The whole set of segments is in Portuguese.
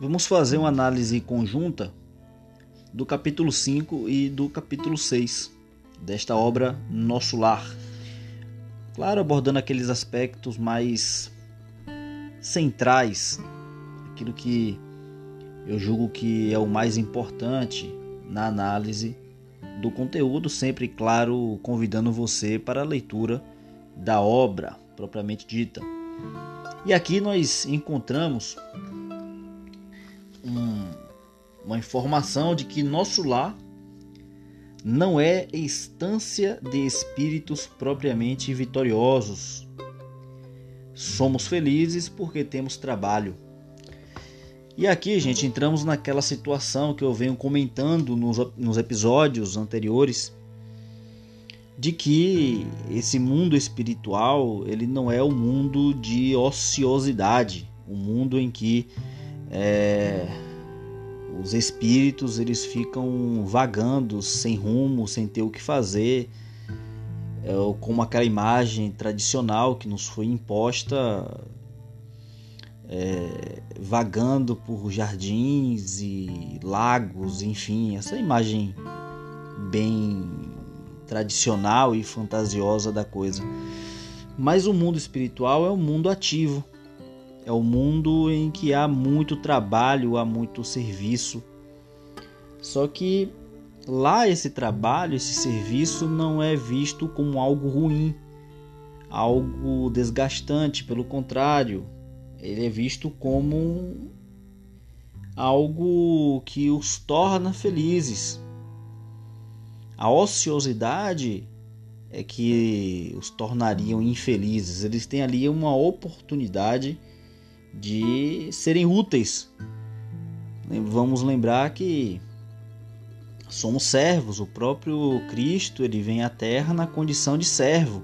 Vamos fazer uma análise conjunta do capítulo 5 e do capítulo 6 desta obra Nosso Lar. Claro, abordando aqueles aspectos mais centrais, aquilo que eu julgo que é o mais importante na análise do conteúdo, sempre, claro, convidando você para a leitura da obra propriamente dita. E aqui nós encontramos uma informação de que nosso lar não é instância de espíritos propriamente vitoriosos. Somos felizes porque temos trabalho. E aqui, gente, entramos naquela situação que eu venho comentando nos, nos episódios anteriores de que esse mundo espiritual ele não é um mundo de ociosidade, um mundo em que é, os espíritos eles ficam vagando sem rumo, sem ter o que fazer, é, como aquela imagem tradicional que nos foi imposta, é, vagando por jardins e lagos, enfim, essa imagem bem tradicional e fantasiosa da coisa. Mas o mundo espiritual é um mundo ativo, é o mundo em que há muito trabalho, há muito serviço. Só que lá esse trabalho, esse serviço não é visto como algo ruim, algo desgastante, pelo contrário, ele é visto como algo que os torna felizes. A ociosidade é que os tornariam infelizes. Eles têm ali uma oportunidade de serem úteis. Vamos lembrar que somos servos. O próprio Cristo ele vem à Terra na condição de servo.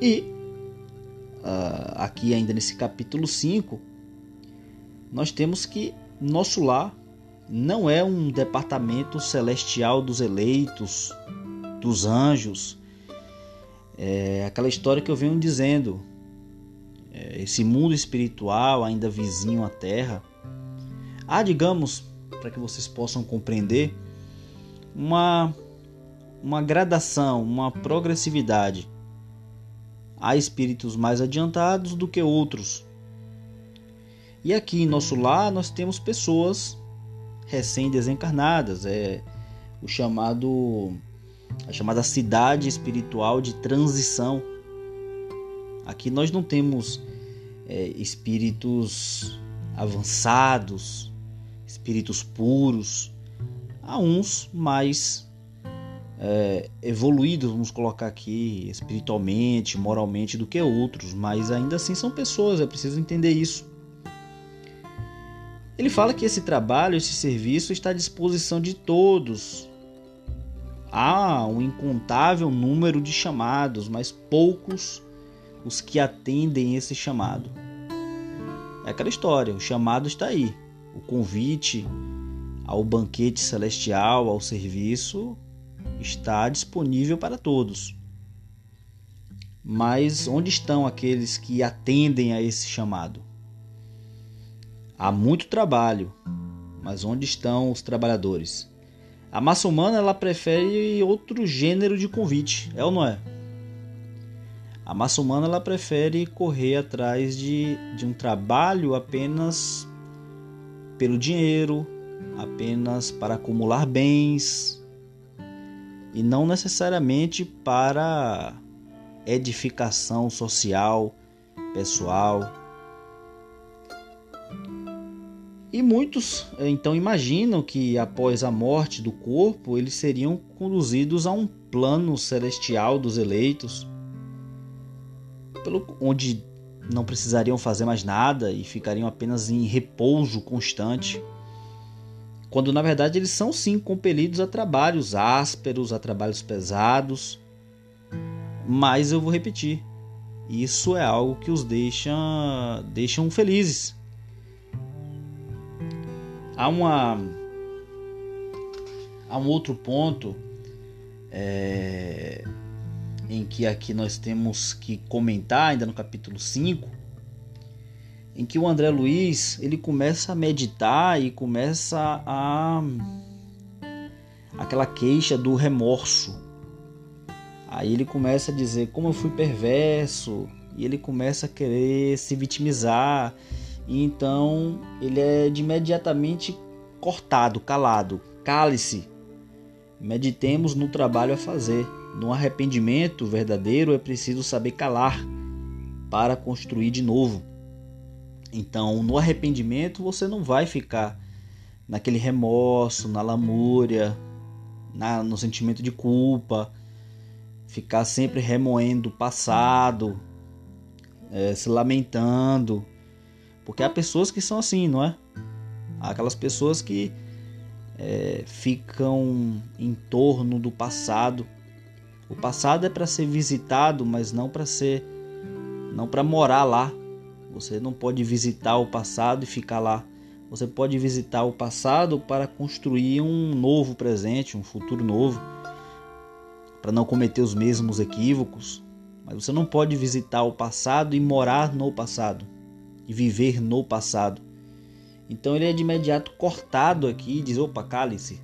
E uh, aqui ainda nesse capítulo 5, nós temos que nosso lar não é um departamento celestial dos eleitos, dos anjos. É aquela história que eu venho dizendo. Esse mundo espiritual ainda vizinho à Terra, há, digamos, para que vocês possam compreender, uma, uma gradação, uma progressividade. Há espíritos mais adiantados do que outros. E aqui em nosso lar nós temos pessoas recém-desencarnadas, é o chamado a chamada cidade espiritual de transição. Aqui nós não temos é, espíritos avançados, espíritos puros. Há uns mais é, evoluídos, vamos colocar aqui, espiritualmente, moralmente, do que outros, mas ainda assim são pessoas, é preciso entender isso. Ele fala que esse trabalho, esse serviço está à disposição de todos. Há um incontável número de chamados, mas poucos os que atendem esse chamado. É aquela história, o chamado está aí. O convite ao banquete celestial, ao serviço, está disponível para todos. Mas onde estão aqueles que atendem a esse chamado? Há muito trabalho, mas onde estão os trabalhadores? A massa humana ela prefere outro gênero de convite, é ou não é? A massa humana ela prefere correr atrás de, de um trabalho apenas pelo dinheiro, apenas para acumular bens e não necessariamente para edificação social, pessoal. E muitos então imaginam que após a morte do corpo eles seriam conduzidos a um plano celestial dos eleitos pelo, onde não precisariam fazer mais nada e ficariam apenas em repouso constante. Quando na verdade eles são sim compelidos a trabalhos ásperos, a trabalhos pesados. Mas eu vou repetir, isso é algo que os deixa, deixam felizes. Há uma há um outro ponto é, em que aqui nós temos que comentar, ainda no capítulo 5, em que o André Luiz ele começa a meditar e começa a aquela queixa do remorso. Aí ele começa a dizer como eu fui perverso e ele começa a querer se vitimizar e então ele é de imediatamente cortado, calado. Cale-se. Meditemos no trabalho a fazer. No arrependimento verdadeiro é preciso saber calar para construir de novo. Então, no arrependimento, você não vai ficar naquele remorso, na lamúria, na, no sentimento de culpa, ficar sempre remoendo o passado, é, se lamentando. Porque há pessoas que são assim, não é? Há aquelas pessoas que é, ficam em torno do passado. O passado é para ser visitado, mas não para ser, não para morar lá. Você não pode visitar o passado e ficar lá. Você pode visitar o passado para construir um novo presente, um futuro novo, para não cometer os mesmos equívocos. Mas você não pode visitar o passado e morar no passado e viver no passado. Então ele é de imediato cortado aqui e diz: opa, cale-se,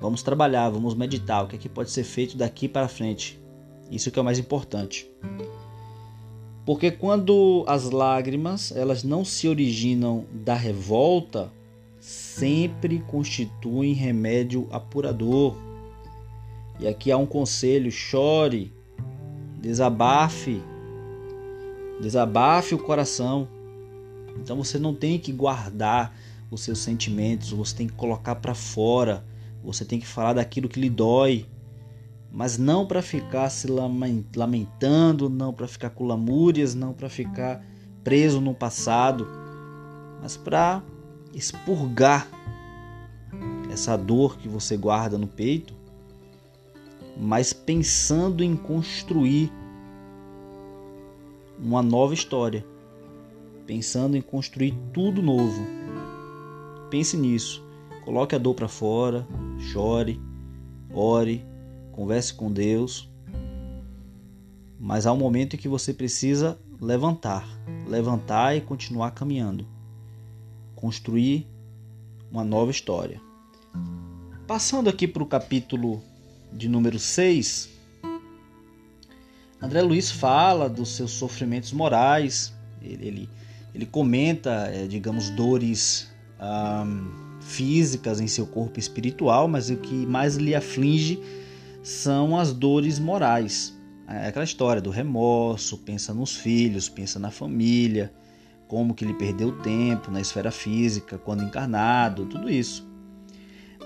vamos trabalhar, vamos meditar, o que, é que pode ser feito daqui para frente. Isso que é o mais importante. Porque quando as lágrimas elas não se originam da revolta, sempre constituem remédio apurador. E aqui há um conselho: chore, desabafe, desabafe o coração. Então você não tem que guardar os seus sentimentos, você tem que colocar para fora, você tem que falar daquilo que lhe dói, mas não para ficar se lamentando, não para ficar com lamúrias, não para ficar preso no passado, mas para expurgar essa dor que você guarda no peito, mas pensando em construir uma nova história pensando em construir tudo novo. Pense nisso. Coloque a dor para fora, chore, ore, converse com Deus. Mas há um momento em que você precisa levantar, levantar e continuar caminhando. Construir uma nova história. Passando aqui para o capítulo de número 6, André Luiz fala dos seus sofrimentos morais. Ele, ele, ele comenta, é, digamos, dores físicas em seu corpo espiritual, mas o que mais lhe aflige são as dores morais. É aquela história do remorso, pensa nos filhos, pensa na família, como que ele perdeu tempo na esfera física, quando encarnado, tudo isso.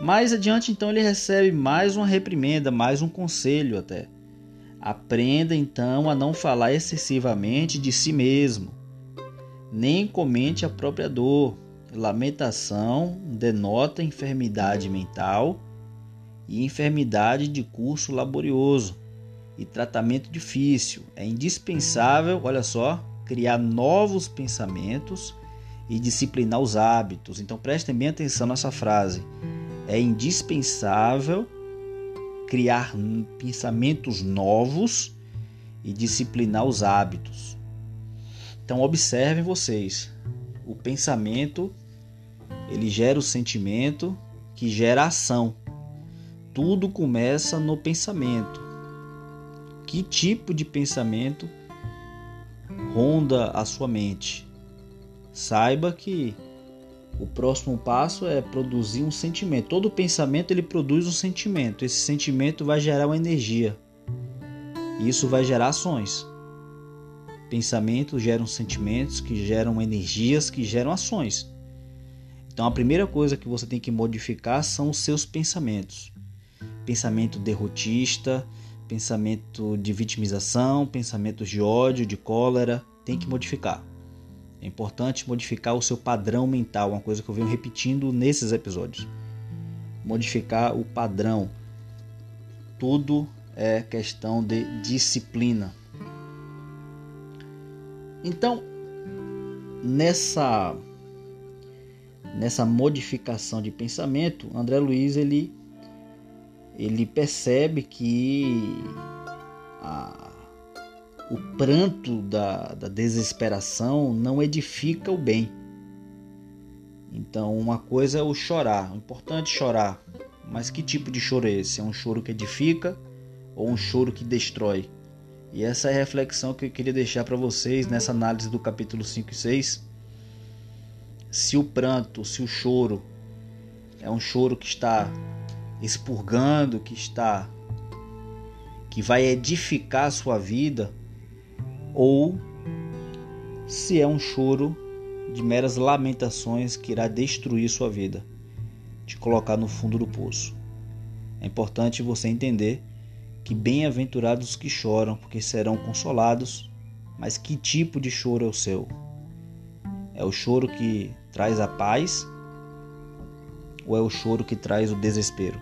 Mais adiante, então, ele recebe mais uma reprimenda, mais um conselho até. Aprenda então a não falar excessivamente de si mesmo nem comente a própria dor. Lamentação denota enfermidade mental e enfermidade de curso laborioso e tratamento difícil. É indispensável, olha só, criar novos pensamentos e disciplinar os hábitos. Então prestem bem atenção nessa frase. É indispensável criar pensamentos novos e disciplinar os hábitos. Então observem vocês, o pensamento ele gera o sentimento que gera a ação. Tudo começa no pensamento. Que tipo de pensamento ronda a sua mente? Saiba que o próximo passo é produzir um sentimento. Todo pensamento ele produz um sentimento. Esse sentimento vai gerar uma energia. Isso vai gerar ações. Pensamentos geram sentimentos, que geram energias, que geram ações. Então a primeira coisa que você tem que modificar são os seus pensamentos. Pensamento derrotista, pensamento de vitimização, pensamentos de ódio, de cólera, tem que modificar. É importante modificar o seu padrão mental, uma coisa que eu venho repetindo nesses episódios. Modificar o padrão. Tudo é questão de disciplina. Então, nessa nessa modificação de pensamento, André Luiz ele ele percebe que a, o pranto da, da desesperação não edifica o bem. Então, uma coisa é o chorar, é importante chorar, mas que tipo de choro é esse? É um choro que edifica ou um choro que destrói? E essa é a reflexão que eu queria deixar para vocês nessa análise do capítulo 5 e 6. Se o pranto, se o choro é um choro que está expurgando, que está que vai edificar a sua vida, ou se é um choro de meras lamentações que irá destruir sua vida, te colocar no fundo do poço. É importante você entender que bem-aventurados os que choram, porque serão consolados. Mas que tipo de choro é o seu? É o choro que traz a paz ou é o choro que traz o desespero?